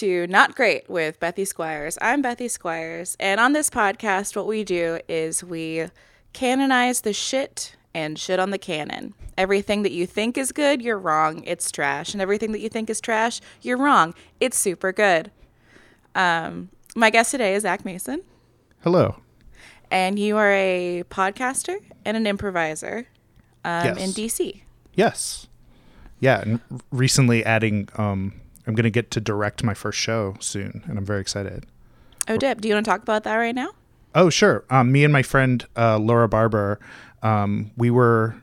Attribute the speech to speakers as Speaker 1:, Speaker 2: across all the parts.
Speaker 1: to Not Great with Bethy Squires. I'm Bethy Squires, and on this podcast, what we do is we canonize the shit and shit on the canon. Everything that you think is good, you're wrong. It's trash. And everything that you think is trash, you're wrong. It's super good. Um, my guest today is Zach Mason,
Speaker 2: Hello.
Speaker 1: and you are a podcaster and an improviser um,
Speaker 2: Yes.
Speaker 1: in DC.
Speaker 2: Yes. Yeah, and recently adding um I'm going to get to direct my first show soon and I'm very excited.
Speaker 1: Oh, Dip, do you want to talk about that right now?
Speaker 2: Oh, sure. Um, me and my friend uh, Laura Barber, um, we were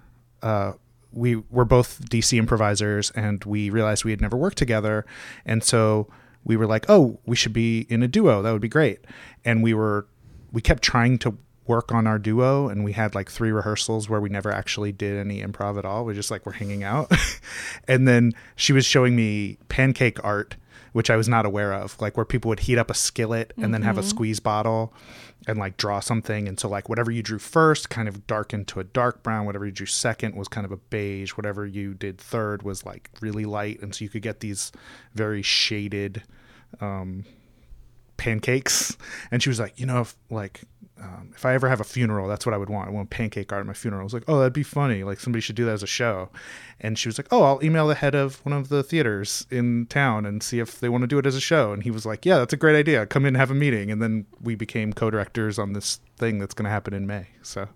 Speaker 2: uh, we were both DC improvisers, and we realized we had never worked together, and so we were like, "Oh, we should be in a duo. That would be great." And we were we kept trying to work on our duo, and we had like three rehearsals where we never actually did any improv at all. We just like were hanging out, and then she was showing me pancake art which I was not aware of, like where people would heat up a skillet and then have a squeeze bottle and like draw something. And so, like, whatever you drew first kind of darkened to a dark brown, whatever you drew second was kind of a beige, whatever you did third was like really light. And so you could get these very shaded um, pancakes. And she was like, you know, if like, um, if I ever have a funeral, that's what I would want. I want pancake art at my funeral. I was like, oh, that'd be funny. Like somebody should do that as a show. And she was like, oh, I'll email the head of one of the theaters in town and see if they want to do it as a show. And he was like, yeah, that's a great idea. Come in and have a meeting. And then we became co-directors on this thing that's going to happen in May. So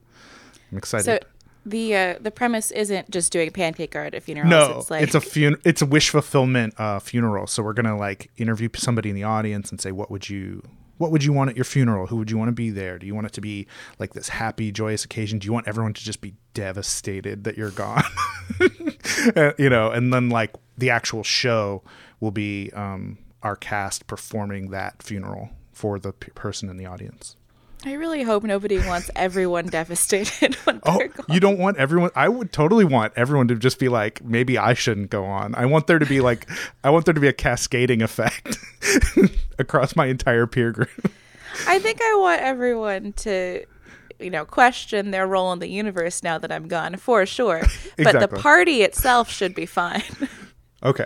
Speaker 2: I'm excited.
Speaker 1: So the uh, the premise isn't just doing pancake art at funerals.
Speaker 2: no,
Speaker 1: it's like
Speaker 2: it's a fun- it's a wish fulfillment uh, funeral. So we're gonna like interview somebody in the audience and say, what would you what would you want at your funeral? Who would you want to be there? Do you want it to be like this happy, joyous occasion? Do you want everyone to just be devastated that you're gone? Uh, you know, and then like the actual show will be um, our cast performing that funeral for the p- person in the audience.
Speaker 1: I really hope nobody wants everyone devastated when
Speaker 2: Oh,
Speaker 1: they're gone.
Speaker 2: you don't want everyone. I would totally want everyone to just be like, maybe I shouldn't go on. I want there to be like, I want there to be a cascading effect across my entire peer group.
Speaker 1: I think I want everyone to, you know, question their role in the universe now that I'm gone, for sure. But the party itself should be fine.
Speaker 2: Okay,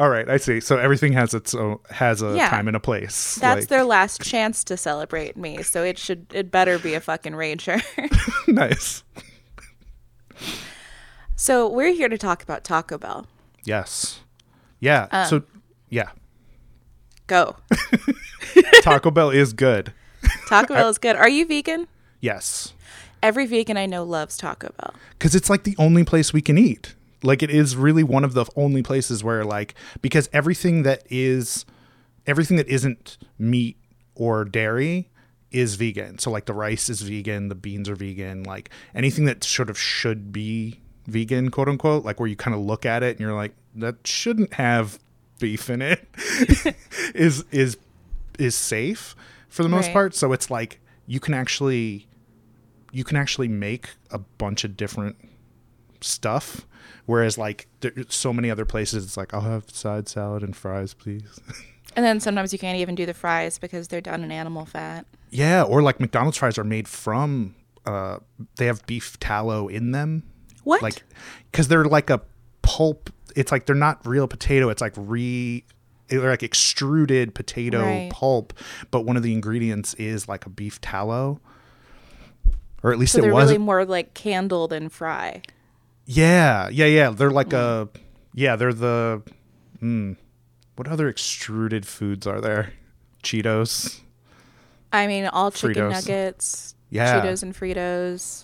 Speaker 2: all right, I see. So everything has its own has a
Speaker 1: Yeah.
Speaker 2: time and a place.
Speaker 1: That's
Speaker 2: like-
Speaker 1: their last chance to celebrate me, so it should it better be a fucking rager.
Speaker 2: nice.
Speaker 1: so we're here to talk about Taco Bell.
Speaker 2: Yes. Yeah.
Speaker 1: Um,
Speaker 2: so yeah,
Speaker 1: Go.
Speaker 2: Taco Bell is good.
Speaker 1: Taco Bell is good. Are you vegan?
Speaker 2: Yes.
Speaker 1: Every vegan I know loves Taco Bell.
Speaker 2: because it's like the only place we can eat. Like it is really one of the only places where like because everything that is everything that isn't meat or dairy is vegan. So like the rice is vegan, the beans are vegan, like anything that sort of should be vegan, quote unquote, like where you kind of look at it and you're like that shouldn't have beef in it is is is safe for the most
Speaker 1: Right.
Speaker 2: part. So it's like you can actually you can actually make a bunch of different stuff whereas like there's so many other places it's like i'll have side salad and fries please
Speaker 1: And then sometimes you can't even do the fries because they're done in animal fat.
Speaker 2: yeah or like mcdonald's fries are made from uh they have beef tallow in them
Speaker 1: What?
Speaker 2: like because they're like a pulp it's like they're not real potato it's like re they're like extruded potato
Speaker 1: Right.
Speaker 2: pulp but one of the ingredients is like a beef tallow or at least
Speaker 1: so
Speaker 2: it was
Speaker 1: really more like candle than fry.
Speaker 2: Yeah, yeah, yeah. They're like a yeah. They're the mm, what other extruded foods are there? Cheetos.
Speaker 1: I mean, all chicken
Speaker 2: Fritos.
Speaker 1: nuggets,
Speaker 2: Yeah.
Speaker 1: Cheetos and Fritos,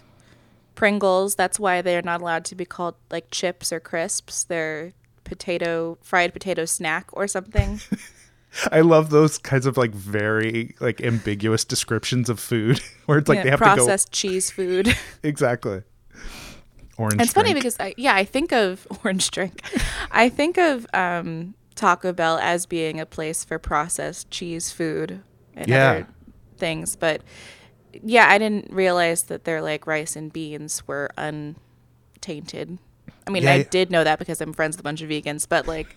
Speaker 1: Pringles. That's why they're not allowed to be called like chips or crisps. They're potato fried potato snack or something.
Speaker 2: I love those kinds of like very like ambiguous descriptions of food where it's like
Speaker 1: Yeah,
Speaker 2: they have
Speaker 1: processed cheese food.
Speaker 2: exactly. Orange.
Speaker 1: it's funny because I, yeah, I think of orange drink. I think of um, Taco Bell as being a place for processed cheese food and
Speaker 2: Yeah.
Speaker 1: other things, but yeah, I didn't realize that their like rice and beans were untainted. I mean,
Speaker 2: Yeah,
Speaker 1: I did know that because I'm friends with a bunch of vegans, but like,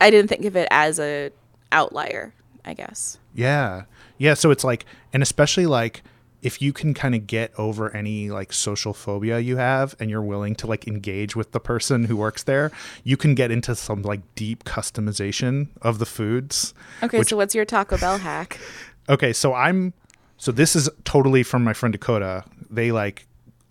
Speaker 1: I didn't think of it as a outlier. I guess.
Speaker 2: Yeah. Yeah. So it's like, and especially like if you can kind of get over any like social phobia you have and you're willing to like engage with the person who works there, you can get into some like deep customization of the foods.
Speaker 1: Okay,
Speaker 2: which-
Speaker 1: so what's your Taco Bell hack?
Speaker 2: Okay, so I'm so this is totally from my friend Dakota. They like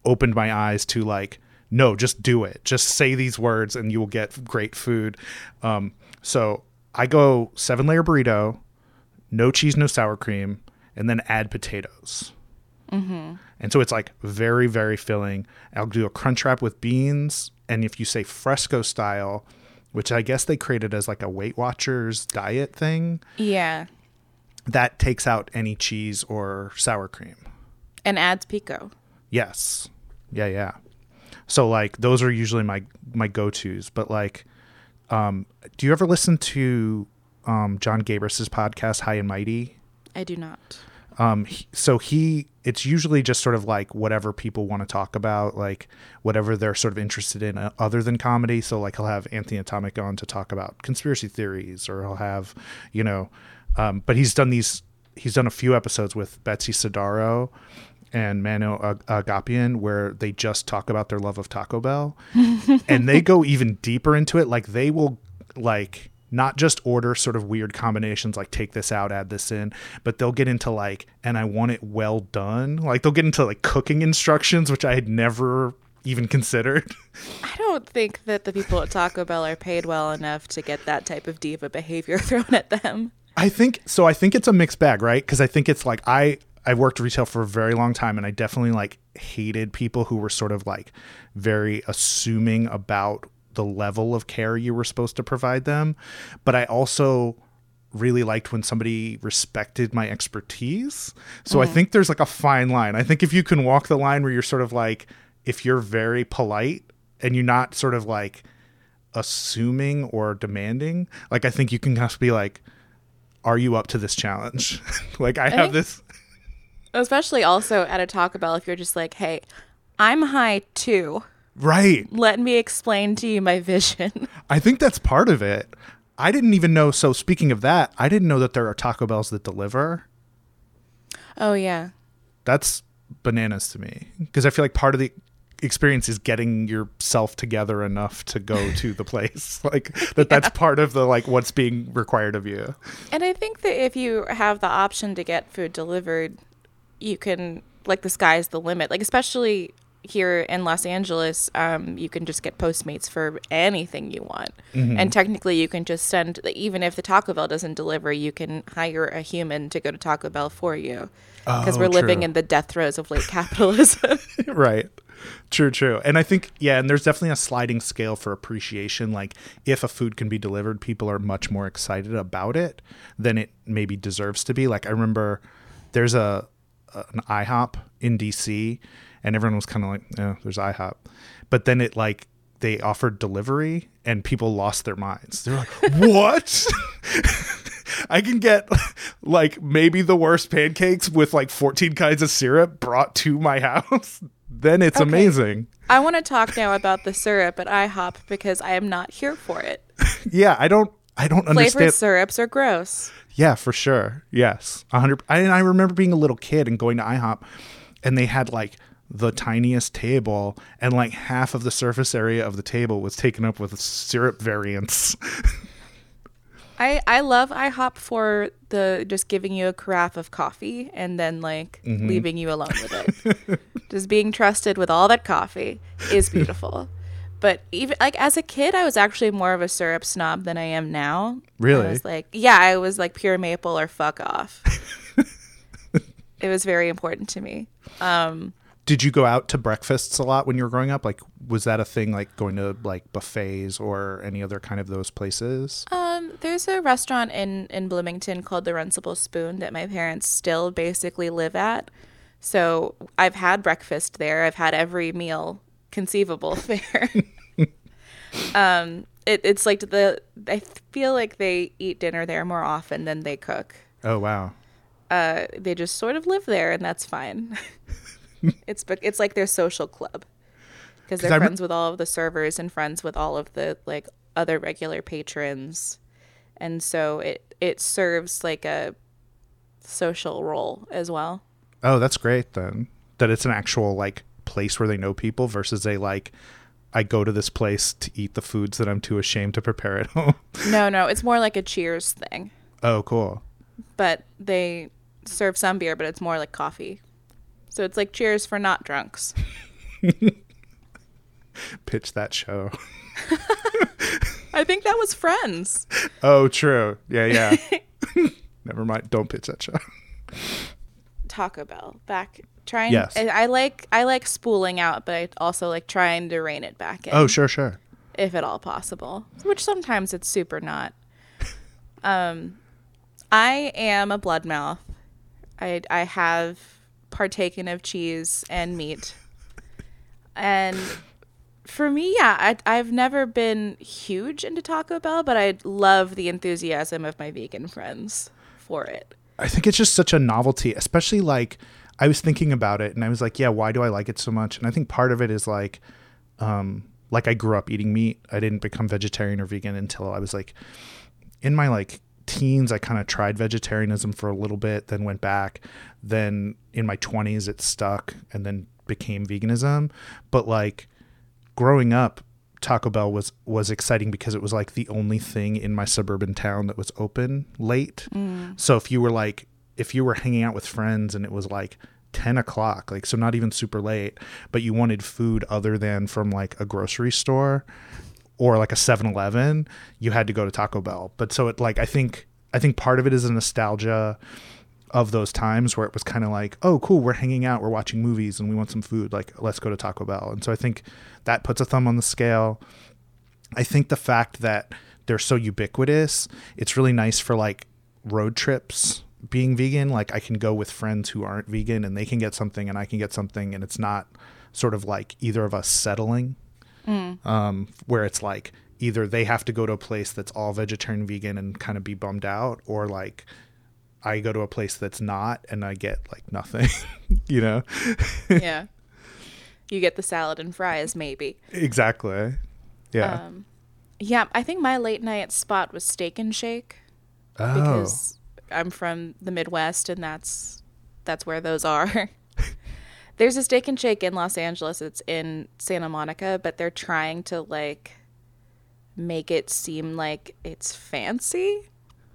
Speaker 2: opened my eyes to like no, just do it. Just say these words and you will get great food. Um so I go seven layer burrito, no cheese, no sour cream, and then add potatoes. And so it's like very, very filling. I'll do a crunch wrap with beans. And if you say fresco style, which I guess they created as like a Weight Watchers diet thing,
Speaker 1: Yeah,
Speaker 2: that takes out any cheese or sour cream.
Speaker 1: and adds pico.
Speaker 2: Yes. Yeah, yeah. So like those are usually my my go-tos, but like um do you ever listen to um Jon Gabrus's podcast High and Mighty?
Speaker 1: I do not.
Speaker 2: Um he- so he it's usually just sort of like whatever people want to talk about like whatever they're sort of interested in uh, other than comedy so like he'll have Anthony Atamanuik on to talk about conspiracy theories or he'll have you know um but he's done these he's done a few episodes with Betsy Sodaro and Mano Ag- Agapion, where they just talk about their love of Taco Bell, and they go even deeper into it. Like they will, like not just order sort of weird combinations like take this out add this in but they'll get into like and i want it well done. Like they'll get into like cooking instructions which i had never even considered.
Speaker 1: I don't think that the people at Taco Bell are paid well enough to get that type of diva behavior thrown at them.
Speaker 2: i think so i think it's a mixed bag right? Because i think it's like i i worked retail for a very long time and i definitely like hated people who were sort of like very assuming about the level of care you were supposed to provide them but i also really liked when somebody respected my expertise. So I mm-hmm. think there's like a fine line. I think if you can walk the line where you're sort of like, if you're very polite and you're not sort of like assuming or demanding, like I think you can just be like, are you up to this challenge? like I, have
Speaker 1: think-
Speaker 2: this.
Speaker 1: Especially also at a Taco Bell if you're just like, hey, I'm high too.
Speaker 2: Right.
Speaker 1: Let me explain to you my vision.
Speaker 2: I think that's part of it. I didn't even know. So speaking of that, I didn't know that there are Taco Bells that deliver.
Speaker 1: oh, yeah.
Speaker 2: that's bananas to me because I feel like part of the experience is getting yourself together enough to go to the place like that that's part of the like what's being required of you
Speaker 1: And I think that if you have the option to get food delivered, you can like the sky's the limit. Like especially here in Los Angeles, um, you can just get Postmates for anything you want, and technically you can just send. Even if the Taco Bell doesn't deliver, you can hire a human to go to Taco Bell for you, because
Speaker 2: Oh,
Speaker 1: we're living in the death throes of late capitalism.
Speaker 2: right. True true. And i think yeah and there's definitely a sliding scale for appreciation. Like if a food can be delivered people are much more excited about it than it maybe deserves to be. Like i remember there's a an ihop in dc and everyone was kind of like yeah there's ihop but then it like they offered delivery and people lost their minds they're like what I can get like maybe the worst pancakes with like 14 kinds of syrup brought to my house. then it's
Speaker 1: Okay.
Speaker 2: amazing.
Speaker 1: I want to talk now about the syrup at IHOP because I am not here for it.
Speaker 2: Yeah, I don't I don't
Speaker 1: Flavored
Speaker 2: understand.
Speaker 1: syrups are gross.
Speaker 2: Yeah, for sure. Yes. 100 I, and I remember being a little kid and going to IHOP and they had like the tiniest table and like half of the surface area of the table was taken up with syrup variants.
Speaker 1: I I love IHOP for the just giving you a carafe of coffee and then like
Speaker 2: Mm-hmm.
Speaker 1: leaving you alone with it. just being trusted with all that coffee is beautiful. but even like as a kid, I was actually more of a syrup snob than I am now.
Speaker 2: Really?
Speaker 1: I was like, yeah, I was like pure maple or fuck off. it was very important to me.
Speaker 2: Did you go out to breakfasts a lot when you were growing up? Like was that a thing like going to like buffets or any other kind of those places?
Speaker 1: Um, there's a restaurant in in Bloomington called the Runcible Spoon that my parents still basically live at. So I've had breakfast there. I've had every meal conceivable there. um, it, it's like the I feel like they eat dinner there more often than they cook.
Speaker 2: Oh wow.
Speaker 1: Uh, they just sort of live there, and that's fine. it's it's like their social club because they're
Speaker 2: I re-
Speaker 1: friends with all of the servers and friends with all of the like other regular patrons, and so it it serves like a social role as well.
Speaker 2: Oh, that's great then. That it's an actual like place where they know people versus a like I go to this place to eat the foods that I'm too ashamed to prepare at home.
Speaker 1: No, no, it's more like a cheers thing.
Speaker 2: oh, cool.
Speaker 1: But they serve some beer, but it's more like coffee. So it's like cheers for not drunks.
Speaker 2: Pitch that show.
Speaker 1: I think that was Friends.
Speaker 2: Oh, true. Yeah, yeah. Never mind. Don't pitch that show.
Speaker 1: Taco Bell back trying
Speaker 2: Yes.
Speaker 1: I, like I like spooling out, but I also like trying to rein it back in.
Speaker 2: Oh, sure, sure.
Speaker 1: if at all possible, which sometimes it's super not. Um, I am a blood mouth. I I have partaken of cheese and meat, and for me, yeah, I, I've never been huge into Taco Bell, but I love the enthusiasm of my vegan friends for it.
Speaker 2: I think it's just such a novelty, especially like I was thinking about it and I was like, yeah, why do I like it so much? And I think part of it is like, um, like I grew up eating meat. I didn't become vegetarian or vegan until I was like in my like teens. I kind of tried vegetarianism for a little bit, then went back. Then in my 20s, it stuck and then became veganism. But like growing up, Taco Bell was was exciting because it was like the only thing in my suburban town that was open late. Mm. So if you were like if you were hanging out with friends and it was like 10 o'clock, like so not even super late, but you wanted food other than from like a grocery store or like a 7-Eleven, you had to go to Taco Bell. But so it like I think I think part of it is a nostalgia of those times where it was kind of like, oh, cool, we're hanging out, we're watching movies, and we want some food. Like, let's go to Taco Bell. And so I think that puts a thumb on the scale. I think the fact that they're so ubiquitous, it's really nice for like road trips being vegan. Like, I can go with friends who aren't vegan and they can get something and I can get something, and it's not sort of like either of us settling, um, where it's like, Either they have to go to a place that's all vegetarian vegan and kind of be bummed out, or like I go to a place that's not and I get like nothing, you know?
Speaker 1: yeah. You get the salad and fries, maybe.
Speaker 2: exactly. Yeah.
Speaker 1: Um, yeah, I think my late night spot was Steak and Shake
Speaker 2: oh,
Speaker 1: because I'm from the Midwest and that's that's where those are. There's a Steak and Shake in Los Angeles. It's in Santa Monica, but they're trying to like make it seem like it's fancy.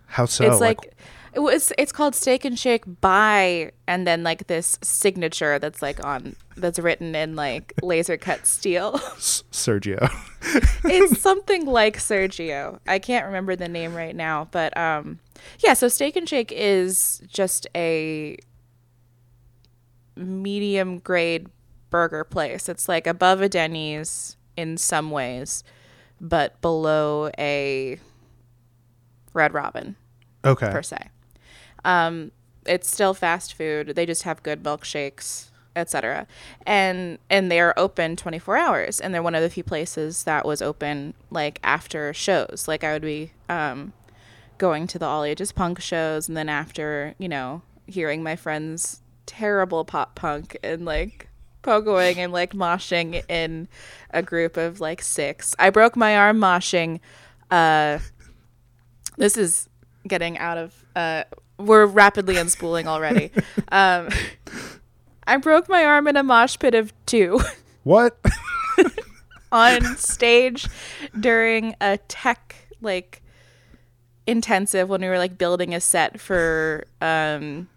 Speaker 2: how so?
Speaker 1: it's like, it was it's called Steak and Shake by and then like this signature that's like on that's written in like laser cut steel.
Speaker 2: S- Sergio.
Speaker 1: it's something like Sergio. I can't remember the name right now, but um yeah, so Steak and Shake is just a medium grade burger place. It's like above a Denny's in some ways, but below a Red Robin
Speaker 2: okay.
Speaker 1: per se. Um, it's still fast food. They just have good milkshakes, etc. And and they're open 24 hours. And they're one of the few places that was open like after shows. Like I would be um, going to the all ages punk shows, and then after you know hearing my friends terrible pop punk and like pogoing and like moshing in a group of like six. I broke my arm moshing. Uh, this is getting out of uh we're rapidly unspooling already um i broke my arm in a mosh pit of two
Speaker 2: What?
Speaker 1: on stage during a tech like intensive when we were like building a set for um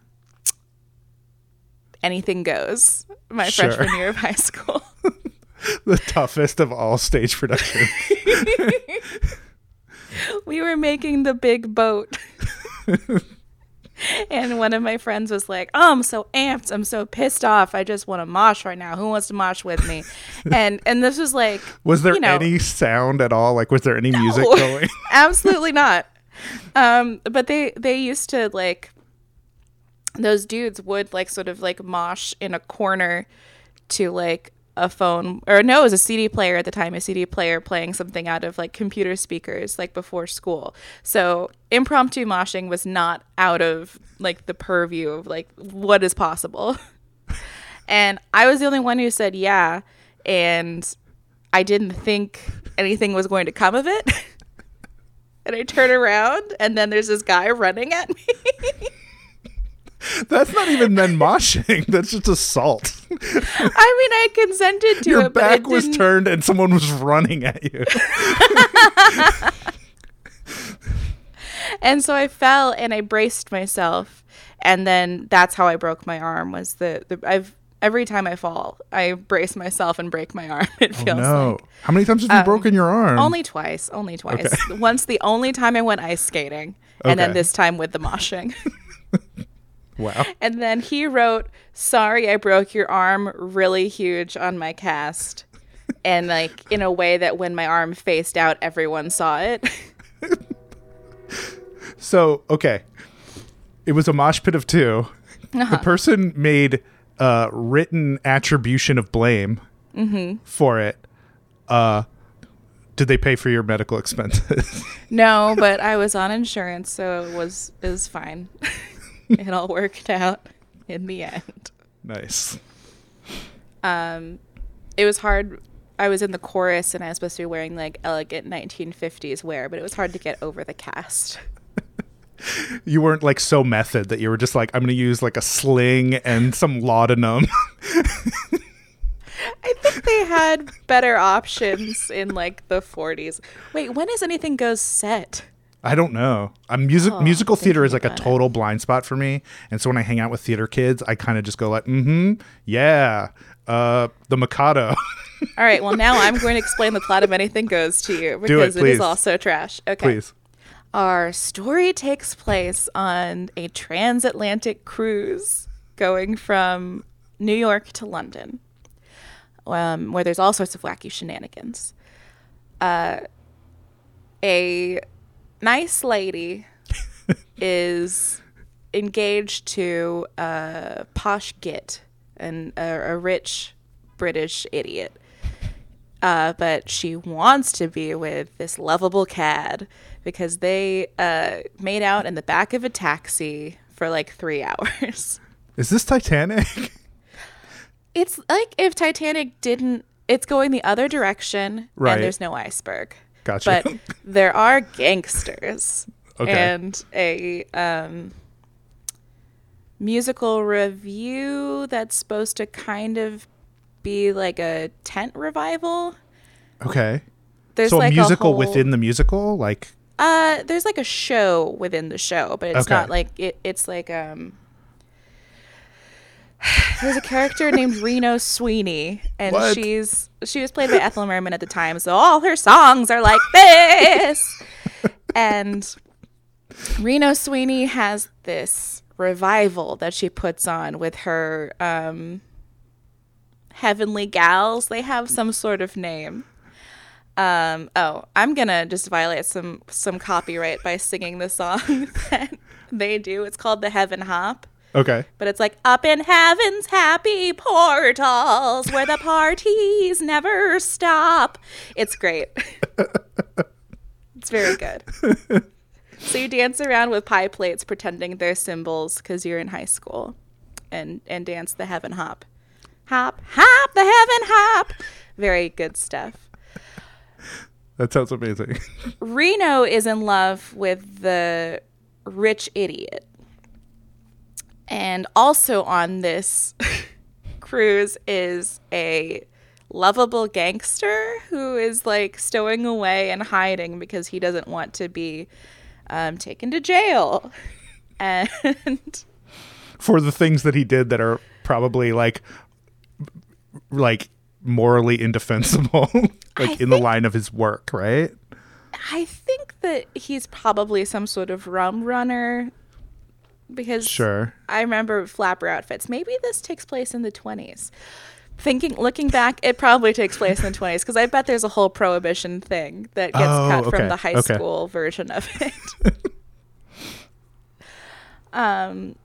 Speaker 1: anything goes my
Speaker 2: Sure.
Speaker 1: freshman year of high school
Speaker 2: the toughest of all stage productions.
Speaker 1: we were making the big boat. and one of my friends was like, "Oh, I'm so amped. I'm so pissed off. I just want to mosh right now. Who wants to mosh with me?" and and this was like,
Speaker 2: Was there
Speaker 1: you know,
Speaker 2: any sound at all? Like, was there any music going?
Speaker 1: absolutely not. Um, but they they used to like those dudes would like sort of like mosh in a corner to like a phone or no, it was a CD player at the time, a CD player playing something out of like computer speakers like before school. So impromptu moshing was not out of like the purview of like what is possible. and I was the only one who said yeah, and I didn't think anything was going to come of it. and I turn around, and then there's this guy running at me.
Speaker 2: That's not even then moshing. That's just assault.
Speaker 1: I mean, I consented to
Speaker 2: Your
Speaker 1: it, but
Speaker 2: back was
Speaker 1: didn't-
Speaker 2: turned and someone was running at you.
Speaker 1: and so I fell and I braced myself, and then that's how I broke my arm. Was the, the I've every time I fall, I brace myself and break my arm. It
Speaker 2: Oh,
Speaker 1: feels
Speaker 2: no.
Speaker 1: like
Speaker 2: How many times have you um, broken your arm?
Speaker 1: only twice, only twice. Once the only time I went ice skating, and then this time with the moshing.
Speaker 2: wow.
Speaker 1: and then he wrote, "Sorry, I broke your arm really huge on my cast." And like in a way that when my arm faced out, everyone saw it.
Speaker 2: So, okay. It was a mosh pit of 2
Speaker 1: Uh-huh.
Speaker 2: The person made uh, written attribution of blame
Speaker 1: Mm-hmm.
Speaker 2: for it. Uh, did they pay for your medical expenses?
Speaker 1: No, but I was on insurance, so it was it was fine. it all worked out in the end.
Speaker 2: nice.
Speaker 1: Um, it was hard. I was in the chorus, and I was supposed to be wearing like elegant 1950s wear, but it was hard to get over the cast.
Speaker 2: You weren't like so method that you were just like, I'm going to use like a sling and some laudanum.
Speaker 1: I think they had better options in like the 40s. Wait, when is anything goes set?
Speaker 2: I don't know. A music
Speaker 1: Oh,
Speaker 2: musical theater is like a
Speaker 1: about it.
Speaker 2: total blind spot for me, and so when I hang out with theater kids, I kind of just go like, "Mm-hmm, yeah, uh, the Mikado."
Speaker 1: All right, well now I'm going to explain the plot of Anything Goes to you because it
Speaker 2: please.
Speaker 1: is also trash. Okay.
Speaker 2: Please.
Speaker 1: Our story takes place on a transatlantic cruise going from New York to London, um, where there's all sorts of wacky shenanigans. Uh, a nice lady is engaged to a posh git and a, a rich British idiot. Uh, but she wants to be with this lovable cad because they uh, made out in the back of a taxi for like three hours.
Speaker 2: Is this Titanic?
Speaker 1: It's like if Titanic didn't, it's going the other direction
Speaker 2: Right.
Speaker 1: and there's no iceberg.
Speaker 2: Gotcha.
Speaker 1: But there are gangsters
Speaker 2: Okay.
Speaker 1: and a um, musical review that's supposed to kind of be like a tent revival.
Speaker 2: okay.
Speaker 1: There's
Speaker 2: so
Speaker 1: like
Speaker 2: a musical
Speaker 1: whole,
Speaker 2: within the musical, like
Speaker 1: Uh, there's like a show within the show, but it's
Speaker 2: Okay.
Speaker 1: not like it. It's like um. There's a character named Reno Sweeney, and
Speaker 2: What?
Speaker 1: she's she was played by Ethel Merman at the time, so all her songs are like this. and Reno Sweeney has this revival that she puts on with her um, heavenly gals. They have some sort of name. Um, oh, I'm gonna just violate some some copyright by singing the song that they do. It's called the Heaven Hop.
Speaker 2: Okay.
Speaker 1: But it's like up in heaven's happy portals where the parties never stop. It's great. it's very good. So you dance around with pie plates pretending they're cymbals because you're in high school and and dance the heaven hop. Hop, hop, the heaven hop. Very good stuff.
Speaker 2: That sounds amazing.
Speaker 1: Reno is in love with the rich idiot. And also on this cruise is a lovable gangster who is like stowing away and hiding because he doesn't want to be um, taken to jail. And
Speaker 2: For the things that he did that are probably like like morally indefensible, like in the line of his work, right?
Speaker 1: I think that he's probably some sort of rum runner because
Speaker 2: Sure.
Speaker 1: I remember flapper outfits. Maybe this takes place in the 20s. Thinking, looking back, it probably takes place in the 20s because I bet there's a whole prohibition thing that gets
Speaker 2: Oh,
Speaker 1: cut
Speaker 2: okay,
Speaker 1: from the high
Speaker 2: okay.
Speaker 1: school version of it. um,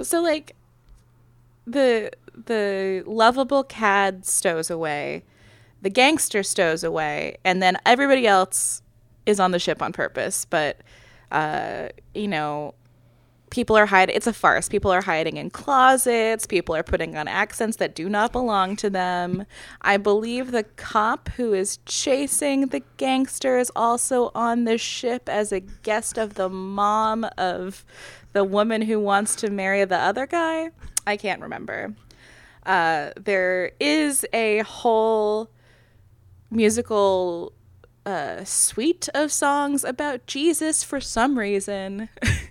Speaker 1: so like the the lovable cad stows away, the gangster stows away, and then everybody else is on the ship on purpose. But uh, you know, people are hiding. It's a farce. People are hiding in closets. People are putting on accents that do not belong to them. I believe the cop who is chasing the gangster is also on the ship as a guest of the mom of the woman who wants to marry the other guy. I can't remember. Uh, there is a whole musical uh, suite of songs about Jesus for some reason.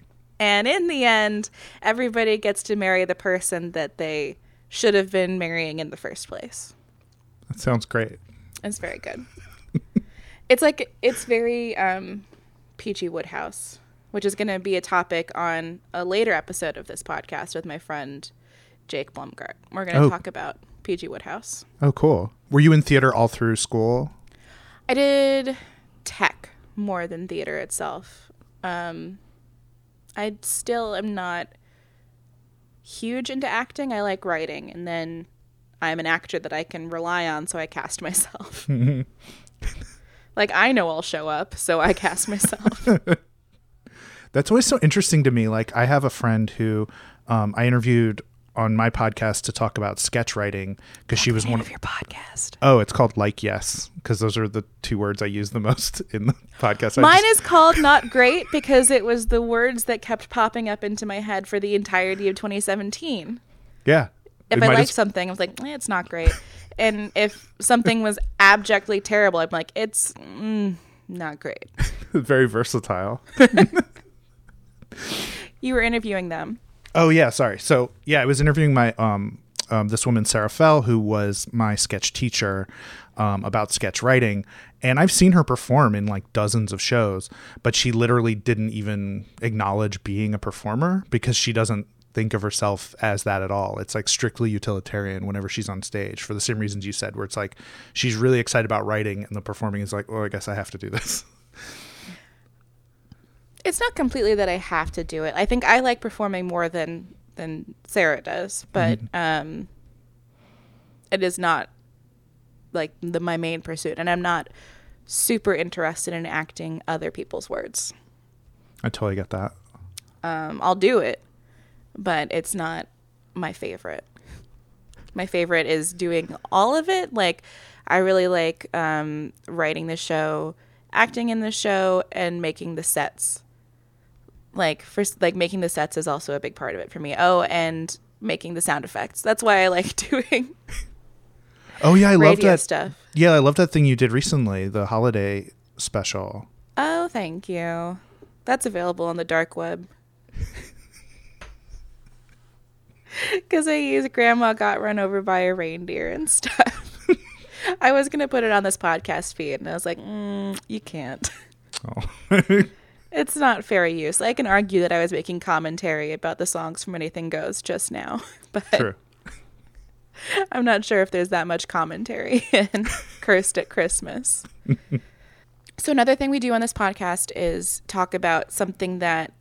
Speaker 1: and in the end, everybody gets to marry the person that they should have been marrying in the first place.
Speaker 2: That sounds great.
Speaker 1: It's very good. it's like it's very um, PG Wodehouse, which is going to be a topic on a later episode of this podcast with my friend Jake Blumgart. We're going to
Speaker 2: Oh.
Speaker 1: talk about PG Wodehouse.
Speaker 2: Oh, cool. Were you in theater all through school?
Speaker 1: I did tech more than theater itself. Um, I still am not huge into acting. I like writing, and then I'm an actor that I can rely on, so I cast myself. like I know I'll show up, so I cast myself.
Speaker 2: That's always so interesting to me. Like, I have a friend who um, I interviewed on my podcast to talk about sketch writing because she was one
Speaker 1: of
Speaker 2: of
Speaker 1: your podcast.
Speaker 2: Oh, it's called Like Yes because those are the two words I use the most in the podcast.
Speaker 1: Mine
Speaker 2: just-
Speaker 1: is called Not Great because it was the words that kept popping up into my head for the entirety of 2017.
Speaker 2: yeah.
Speaker 1: If I liked
Speaker 2: as-
Speaker 1: something, I was like, eh, it's not great. and if something was abjectly terrible, I'm like, it's mm, not great.
Speaker 2: very versatile.
Speaker 1: You were interviewing them.
Speaker 2: Oh yeah, sorry. So yeah, I was interviewing my um, um this woman Sarah Fell, who was my sketch teacher um, about sketch writing, and I've seen her perform in like dozens of shows, but she literally didn't even acknowledge being a performer because she doesn't think of herself as that at all. It's like strictly utilitarian whenever she's on stage for the same reasons you said, where it's like she's really excited about writing and the performing is like, oh, I guess I have to do this.
Speaker 1: It's not completely that I have to do it. I think I like performing more than than Sarah does, but um, it is not like the my main pursuit, and I'm not super interested in acting other people's words.
Speaker 2: I totally get that.
Speaker 1: Um, I'll do it, but it's not my favorite. My favorite is doing all of it. Like, I really like um, writing the show, acting in the show, and making the sets. Like, first, like making the sets is also a big part of it for me. Oh, and making the sound effects. That's why I like doing
Speaker 2: Oh yeah, I love that.
Speaker 1: stuff.
Speaker 2: Yeah, I love that thing you did recently, the holiday special.
Speaker 1: Oh, thank you. That's available on the dark web. Because I used Grandma Got Run Over by a Reindeer and stuff. I was going to put it on this podcast feed, and I was like, mm, you can't.
Speaker 2: Oh.
Speaker 1: It's not fair use. I can argue that I was making commentary about the songs from Anything Goes just now, but
Speaker 2: True.
Speaker 1: I'm not sure if there's that much commentary in Cursed at Christmas. so another thing we do on this podcast is talk about something that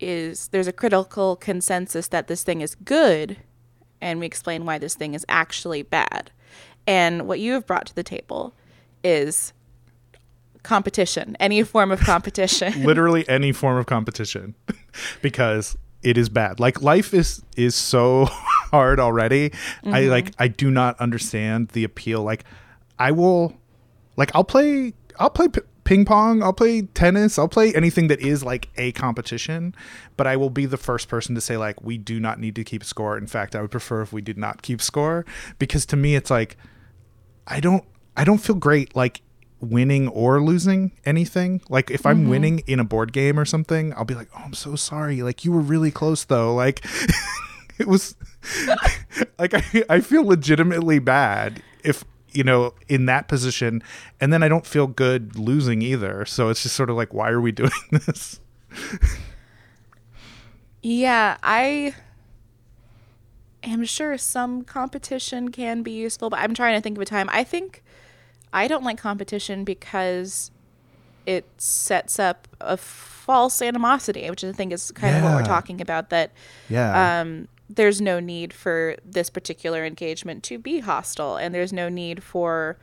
Speaker 1: is there's a critical consensus that this thing is good and we explain why this thing is actually bad. And what you have brought to the table is competition, any form of competition.
Speaker 2: Literally any form of competition because it is bad. Like life is is so hard already. I mm-hmm. like I do not understand the appeal. Like I will like I'll play I'll play p- ping pong, I'll play tennis, I'll play anything that is like a competition, but I will be the first person to say like we do not need to keep score. In fact, I would prefer if we did not keep score because to me it's like I don't I don't feel great like winning or losing anything. Like if I'm mm-hmm. winning in a board game or something, I'll be like, "Oh, I'm so sorry. Like you were really close though." Like it was like I I feel legitimately bad if you know in that position and then I don't feel good losing either. So it's just sort of like why are we doing this?
Speaker 1: Yeah, I am sure some competition can be useful, but I'm trying to think of a time. I think I don't like competition because it sets up a false animosity, which I think is kind of what we're talking about. That
Speaker 2: Yeah.
Speaker 1: um, there's no need for this particular engagement to be hostile, and there's no need for.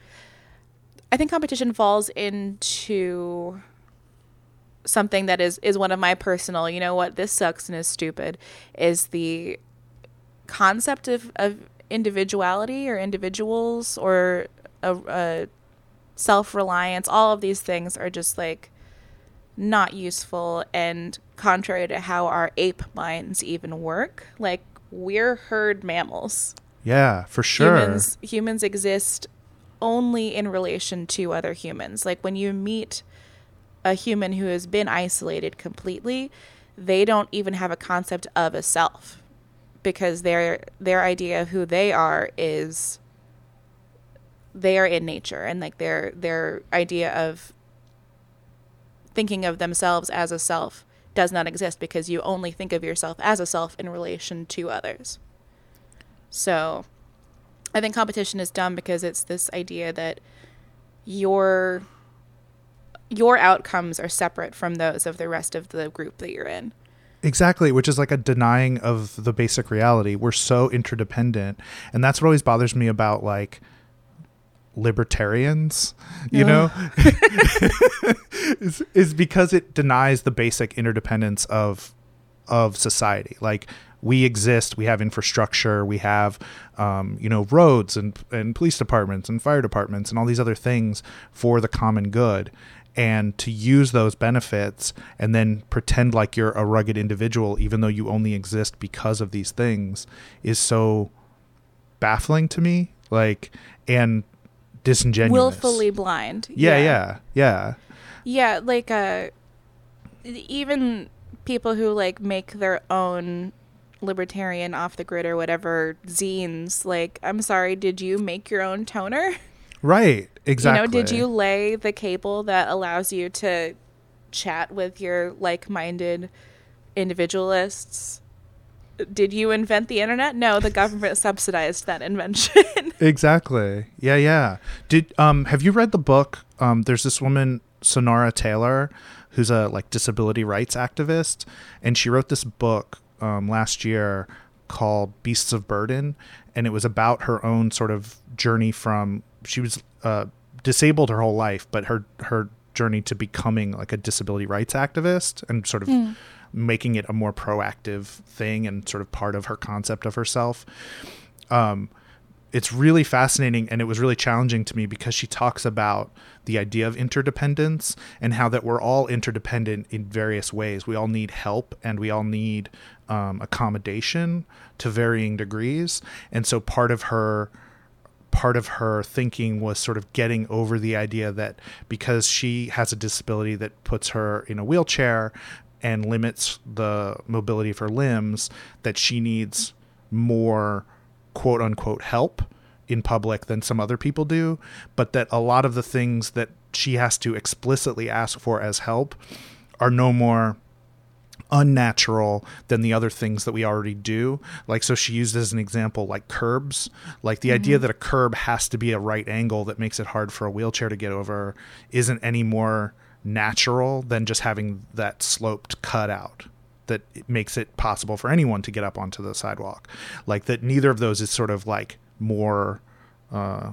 Speaker 1: I think competition falls into something that is is one of my personal. You know what? This sucks and is stupid. Is the concept of of individuality or individuals or a, a self reliance. All of these things are just like not useful and contrary to how our ape minds even work. Like we're herd mammals.
Speaker 2: Yeah, for sure.
Speaker 1: Humans humans exist only in relation to other humans. Like when you meet a human who has been isolated completely, they don't even have a concept of a self because their their idea of who they are is they are in nature and like their their idea of thinking of themselves as a self does not exist because you only think of yourself as a self in relation to others. So I think competition is dumb because it's this idea that your your outcomes are separate from those of the rest of the group that you're in.
Speaker 2: Exactly, which is like a denying of the basic reality. We're so interdependent. And that's what always bothers me about like libertarians, you know, is, is because it denies the basic interdependence of of society. Like we exist, we have infrastructure, we have um, you know roads and and police departments and fire departments and all these other things for the common good. And to use those benefits and then pretend like you're a rugged individual, even though you only exist because of these things, is so baffling to me. Like, and disingenuous.
Speaker 1: Willfully blind.
Speaker 2: Yeah, yeah, yeah.
Speaker 1: Yeah, like uh even people who like make their own libertarian off the grid or whatever zines, like I'm sorry, did you make your own toner?
Speaker 2: Right. Exactly.
Speaker 1: You know, did you lay the cable that allows you to chat with your like-minded individualists? Did you invent the internet? No, the government subsidized that invention.
Speaker 2: exactly. Yeah, yeah. Did um have you read the book? Um there's this woman Sunaura Taylor who's a like disability rights activist and she wrote this book um last year called Beasts of Burden and it was about her own sort of journey from she was uh disabled her whole life, but her her journey to becoming like a disability rights activist and sort of mm making it a more proactive thing and sort of part of her concept of herself. Um, it's really fascinating and it was really challenging to me because she talks about the idea of interdependence and how that we're all interdependent in various ways. We all need help and we all need um, accommodation to varying degrees. And so part of her part of her thinking was sort of getting over the idea that because she has a disability that puts her in a wheelchair and limits the mobility of her limbs that she needs more quote unquote help in public than some other people do, but that a lot of the things that she has to explicitly ask for as help are no more unnatural than the other things that we already do. Like, so she used as an example, like curbs. Like, the mm-hmm. idea that a curb has to be a right angle that makes it hard for a wheelchair to get over isn't any more natural than just having that sloped cut out that makes it possible for anyone to get up onto the sidewalk. Like that neither of those is sort of like more uh,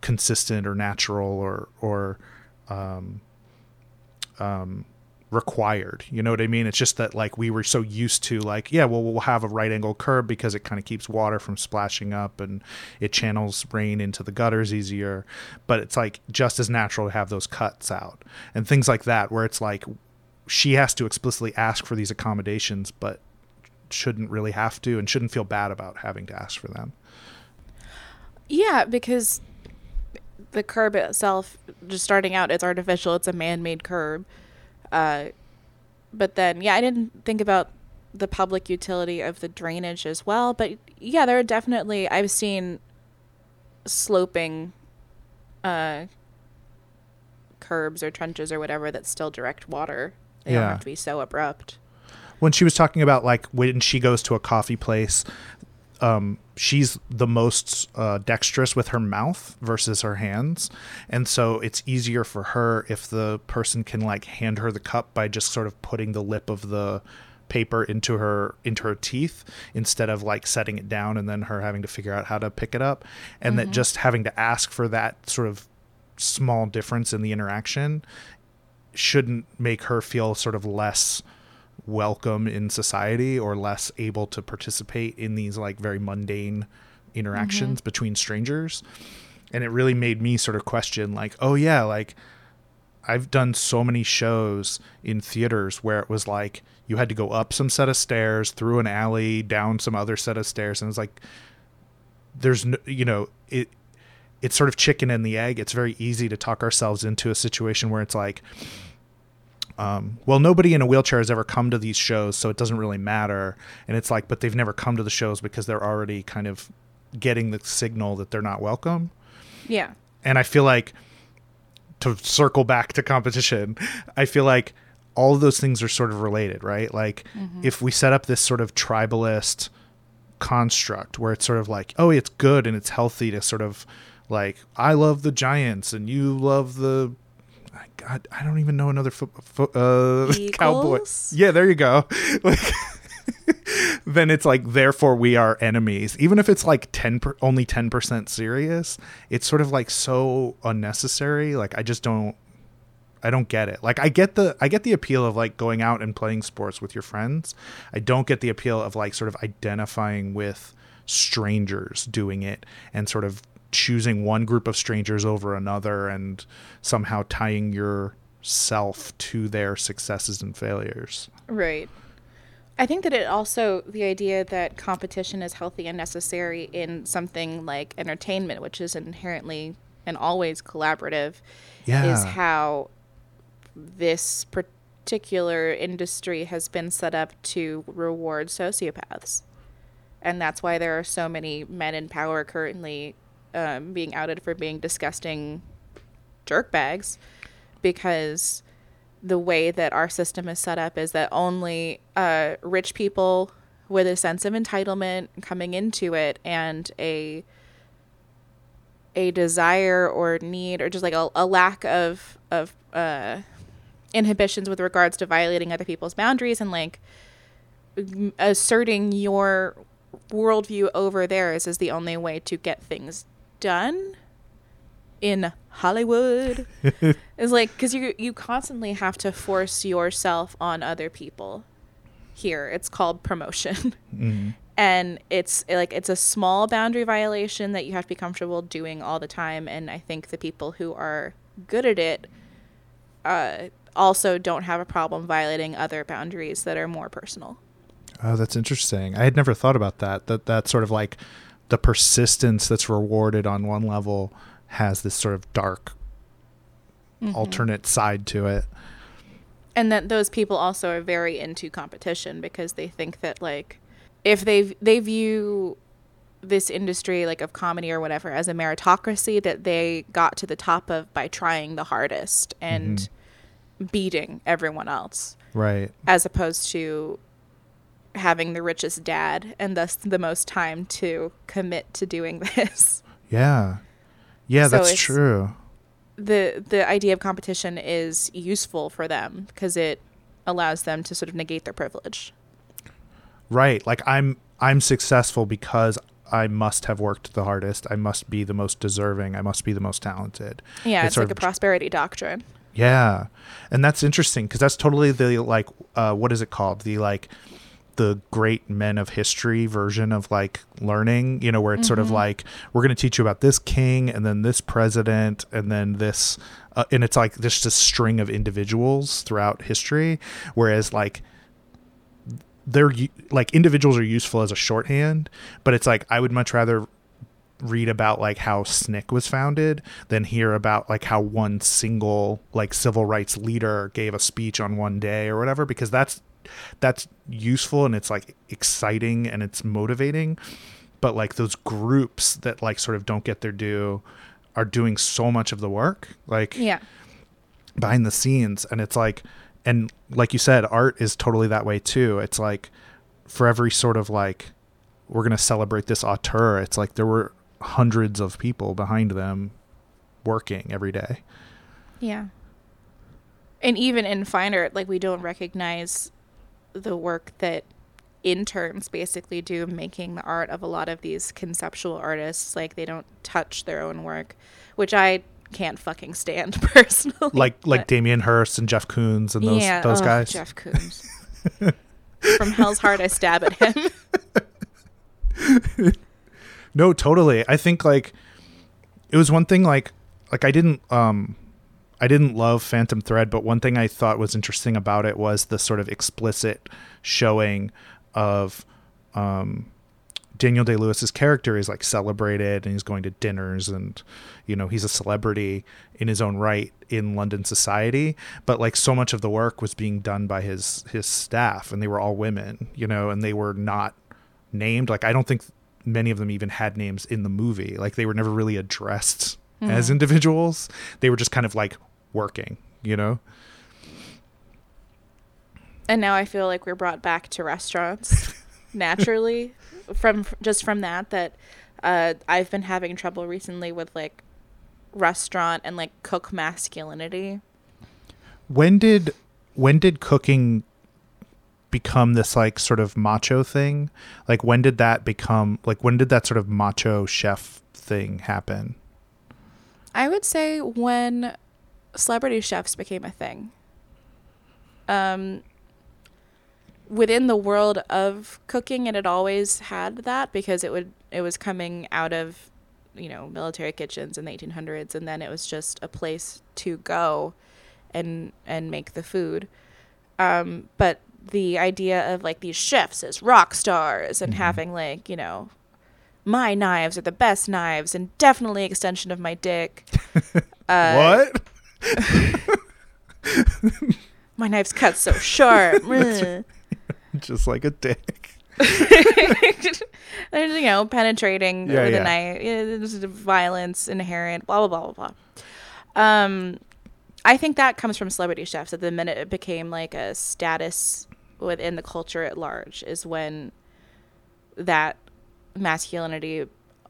Speaker 2: consistent or natural or or um, um, required. You know what I mean? It's just that like we were so used to like, yeah, well we'll have a right angle curb because it kind of keeps water from splashing up and it channels rain into the gutters easier. But it's like just as natural to have those cuts out and things like that where it's like she has to explicitly ask for these accommodations but shouldn't really have to and shouldn't feel bad about having to ask for them.
Speaker 1: Yeah, because the curb itself just starting out it's artificial, it's a man-made curb uh, but then, yeah, I didn't think about the public utility of the drainage as well. But yeah, there are definitely, I've seen sloping uh, curbs or trenches or whatever that still direct water. They yeah. don't have to be so abrupt.
Speaker 2: When she was talking about like when she goes to a coffee place, um, she's the most uh, dexterous with her mouth versus her hands, and so it's easier for her if the person can like hand her the cup by just sort of putting the lip of the paper into her into her teeth instead of like setting it down and then her having to figure out how to pick it up and mm-hmm. that just having to ask for that sort of small difference in the interaction shouldn't make her feel sort of less welcome in society or less able to participate in these like very mundane interactions mm-hmm. between strangers and it really made me sort of question like oh yeah like I've done so many shows in theaters where it was like you had to go up some set of stairs, through an alley, down some other set of stairs, and it's like there's no, you know, it it's sort of chicken and the egg. It's very easy to talk ourselves into a situation where it's like, um, well, nobody in a wheelchair has ever come to these shows, so it doesn't really matter. And it's like, but they've never come to the shows because they're already kind of getting the signal that they're not welcome.
Speaker 1: Yeah.
Speaker 2: And I feel like to circle back to competition, I feel like all of those things are sort of related, right? Like if we set up this sort of tribalist construct where it's sort of like, oh, it's good and it's healthy to sort of like, I love the Giants and you love the. God, I don't even know another fo- fo- uh, cowboy. Yeah, there you go. Like, then it's like, therefore we are enemies. Even if it's like ten, per, only ten percent serious, it's sort of like so unnecessary. Like, I just don't. I don't get it. Like I get the I get the appeal of like going out and playing sports with your friends. I don't get the appeal of like sort of identifying with strangers doing it and sort of choosing one group of strangers over another and somehow tying yourself to their successes and failures.
Speaker 1: Right. I think that it also the idea that competition is healthy and necessary in something like entertainment, which is inherently and always collaborative,
Speaker 2: Yeah.
Speaker 1: is how this particular industry has been set up to reward sociopaths. And that's why there are so many men in power currently um, being outed for being disgusting jerkbags because the way that our system is set up is that only uh, rich people with a sense of entitlement coming into it and a a desire or need or just like a, a lack of of uh, inhibitions with regards to violating other people's boundaries and like asserting your worldview over theirs is the only way to get things done in Hollywood. is like because you you constantly have to force yourself on other people. Here, it's called promotion, and it's like it's a small boundary violation that you have to be comfortable doing all the time. And I think the people who are good at it uh, also don't have a problem violating other boundaries that are more personal.
Speaker 2: Oh, that's interesting. I had never thought about that. That that sort of like the persistence that's rewarded on one level has this sort of dark mm-hmm. alternate side to it.
Speaker 1: and that those people also are very into competition because they think that like if they they view this industry like of comedy or whatever as a meritocracy that they got to the top of by trying the hardest and mm-hmm. beating everyone else
Speaker 2: Right.
Speaker 1: as opposed to having the richest dad and thus the most time to commit to doing this
Speaker 2: Yeah. Yeah,
Speaker 1: So
Speaker 2: that's true.
Speaker 1: the the idea of competition is useful for them because it allows them to sort of negate their privilege
Speaker 2: Right. Like I'm I'm successful because I must have worked the hardest. I must be the most deserving. I must be the most talented.
Speaker 1: Yeah, it's,
Speaker 2: sort
Speaker 1: like a prosperity doctrine.
Speaker 2: Yeah. And that's interesting because that's totally the like uh what is it called? The like the great men of history version of like learning, you know, where it's sort of like we're going to teach you about this king and then this president and then this uh, and it's like just a string of individuals throughout history. Whereas like they're like individuals are useful as a shorthand, but it's like I would much rather read about like how SNCC was founded than hear about like how one single like civil rights leader gave a speech on one day or whatever because that's that's useful and it's like exciting and it's motivating but like those groups that like sort of don't get their due are doing so much of the work like
Speaker 1: Yeah.
Speaker 2: behind the scenes and it's like and like you said art is totally that way too it's like for every sort of like we're going to celebrate this auteur it's like there were hundreds of people behind them working every day
Speaker 1: Yeah. And even in fine art, like we don't recognize the work that interns basically do making the art of a lot of these conceptual artists. Like they don't touch their own work, which I can't fucking stand personally.
Speaker 2: like like Damien Hirst and Jeff Koons and those those
Speaker 1: ugh,
Speaker 2: guys
Speaker 1: Jeff Koons. From Hell's Heart, I stab at him.
Speaker 2: No, totally. I think like it was one thing like like I didn't um I didn't love Phantom Thread, but one thing I thought was interesting about it was the sort of explicit showing of um, Daniel Day Lewis's character. Is like celebrated and he's going to dinners and you know he's a celebrity in his own right in London society. But like so much of the work was being done by his his staff and they were all women you know and they were not named. Like I don't think many of them even had names in the movie. Like they were never really addressed mm. as individuals. They were just kind of like working you know
Speaker 1: and now I feel like we're brought back to restaurants naturally from just from that that uh, I've been having trouble recently with like restaurant and like cook masculinity.
Speaker 2: When did when did cooking become this like sort of macho thing? Like when did that become like when did that sort of macho chef thing happen?
Speaker 1: I would say when celebrity chefs became a thing. Um within the world of cooking and it always had that because it would it was coming out of you know military kitchens in the 1800s and then it was just a place to go and and make the food um, but the idea of like these chefs as rock stars and mm-hmm. having like you know my knives are the best knives and definitely extension of my dick
Speaker 2: uh, what
Speaker 1: my knife's cut so sharp
Speaker 2: just like a dick.
Speaker 1: There's, you know, penetrating yeah, with yeah. a knife. There's violence inherent, blah, blah, blah, blah, blah. Um, I think that comes from celebrity chefs. At the minute it became like a status within the culture at large, is when that masculinity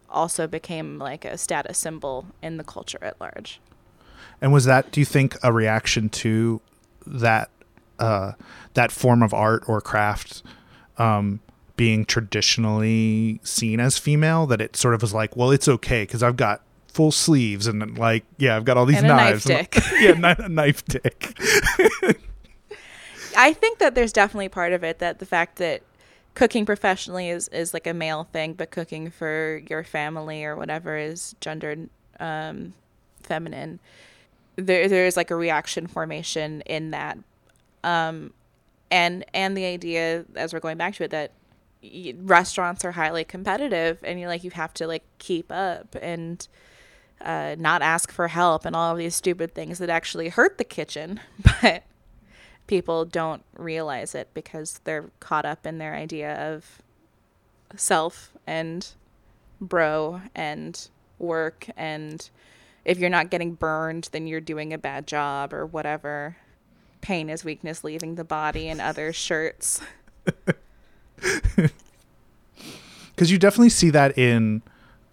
Speaker 1: also became like a status symbol in the culture at large.
Speaker 2: And was that, do you think, a reaction to that uh, that form of art or craft um, being traditionally seen as female that it sort of was like, well, it's okay because I've got full sleeves and like, yeah, I've got all these
Speaker 1: and
Speaker 2: knives.
Speaker 1: A knife dick.
Speaker 2: yeah, a knife dick.
Speaker 1: I think that there's definitely part of it that the fact that cooking professionally is, is like a male thing, but cooking for your family or whatever is gendered um, feminine. There, there's like a reaction formation in that. Um, and and the idea as we're going back to it that restaurants are highly competitive and you like you have to like keep up and uh, not ask for help and all of these stupid things that actually hurt the kitchen. But people don't realize it because they're caught up in their idea of self and bro and work and if you're not getting burned then you're doing a bad job or whatever pain is weakness leaving the body and other shirts.
Speaker 2: Because you definitely see that in,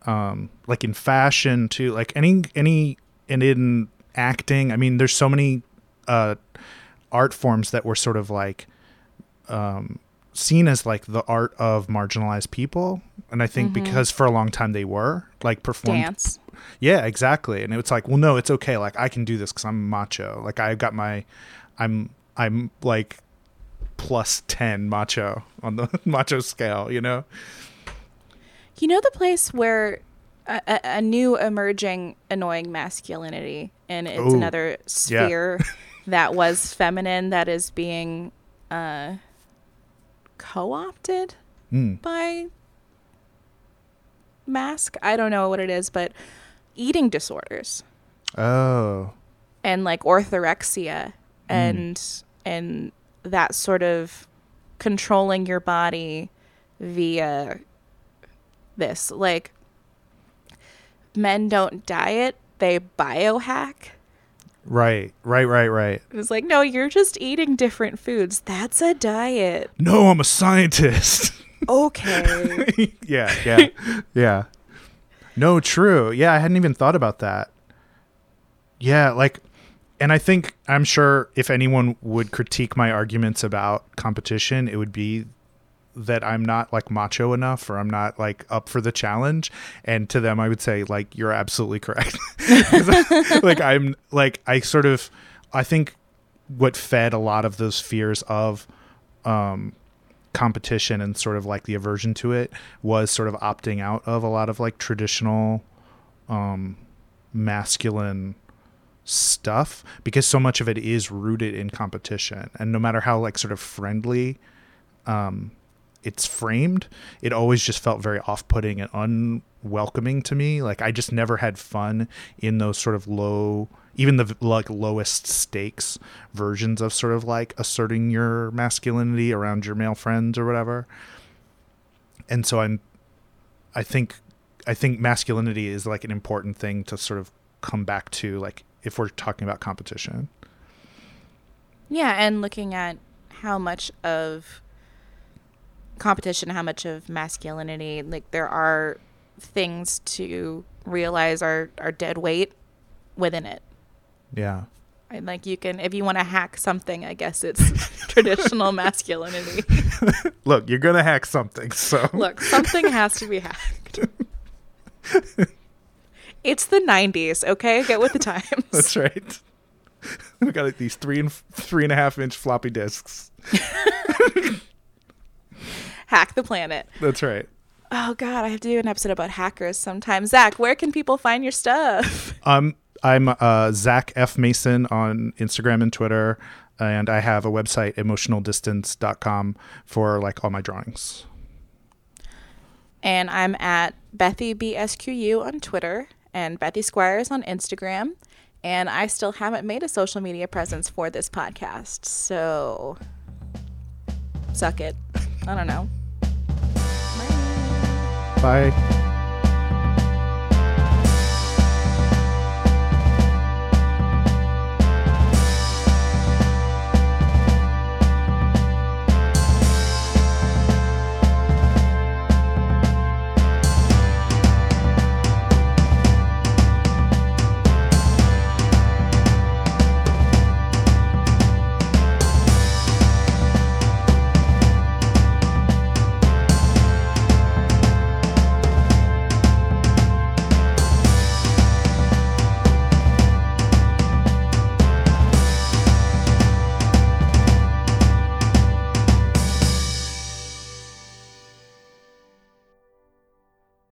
Speaker 2: um, like in fashion too. Like any any and in acting. I mean, there's so many uh, art forms that were sort of like um, seen as like the art of marginalized people, and I think mm-hmm. because for a long time they were like performed.
Speaker 1: Dance.
Speaker 2: Yeah, exactly. And it's like, well, no, it's okay. Like I can do this because I'm macho. Like I got my I'm I'm like plus 10 macho on the macho scale, you know?
Speaker 1: You know the place where a, a new emerging annoying masculinity and it's Ooh, another sphere yeah. that was feminine that is being uh, co-opted mm. by mask. I don't know what it is, but eating disorders.
Speaker 2: Oh.
Speaker 1: And like orthorexia Mm. and mm. and that sort of controlling your body via this like men don't diet they biohack
Speaker 2: right right right right.
Speaker 1: It's like no you're just eating different foods. That's a diet.
Speaker 2: No i'm a scientist.
Speaker 1: Okay.
Speaker 2: Yeah yeah yeah. No true. Yeah i hadn't even thought about that. Yeah like and I think I'm sure if anyone would critique my arguments about competition, it would be that I'm not like macho enough or I'm not like up for the challenge. And to them, I would say like you're absolutely correct. like I'm like I sort of I think what fed a lot of those fears of um, competition and sort of like the aversion to it was sort of opting out of a lot of like traditional um, masculine stuff because so much of it is rooted in competition and no matter how like sort of friendly um it's framed it always just felt very off-putting and unwelcoming to me like i just never had fun in those sort of low even the like lowest stakes versions of sort of like asserting your masculinity around your male friends or whatever and so i'm i think i think masculinity is like an important thing to sort of come back to like if we're talking about competition.
Speaker 1: Yeah, and looking at how much of competition, how much of masculinity, like there are things to realize are are dead weight within it.
Speaker 2: Yeah.
Speaker 1: And like you can if you want to hack something, I guess it's traditional masculinity.
Speaker 2: Look, you're gonna hack something, so
Speaker 1: Look, something has to be hacked. It's the '90s, okay? Get with the times.
Speaker 2: That's right. We got like, these three and three and a half inch floppy disks.
Speaker 1: Hack the planet.
Speaker 2: That's right.
Speaker 1: Oh God, I have to do an episode about hackers sometime. Zach, where can people find your stuff?
Speaker 2: Um, I'm uh, Zach F Mason on Instagram and Twitter, and I have a website emotionaldistance.com for like all my drawings.
Speaker 1: And I'm at Bethy BSQU on Twitter and Bethy Squires on Instagram. And I still haven't made a social media presence for this podcast. So suck it. I don't know.
Speaker 2: Bye.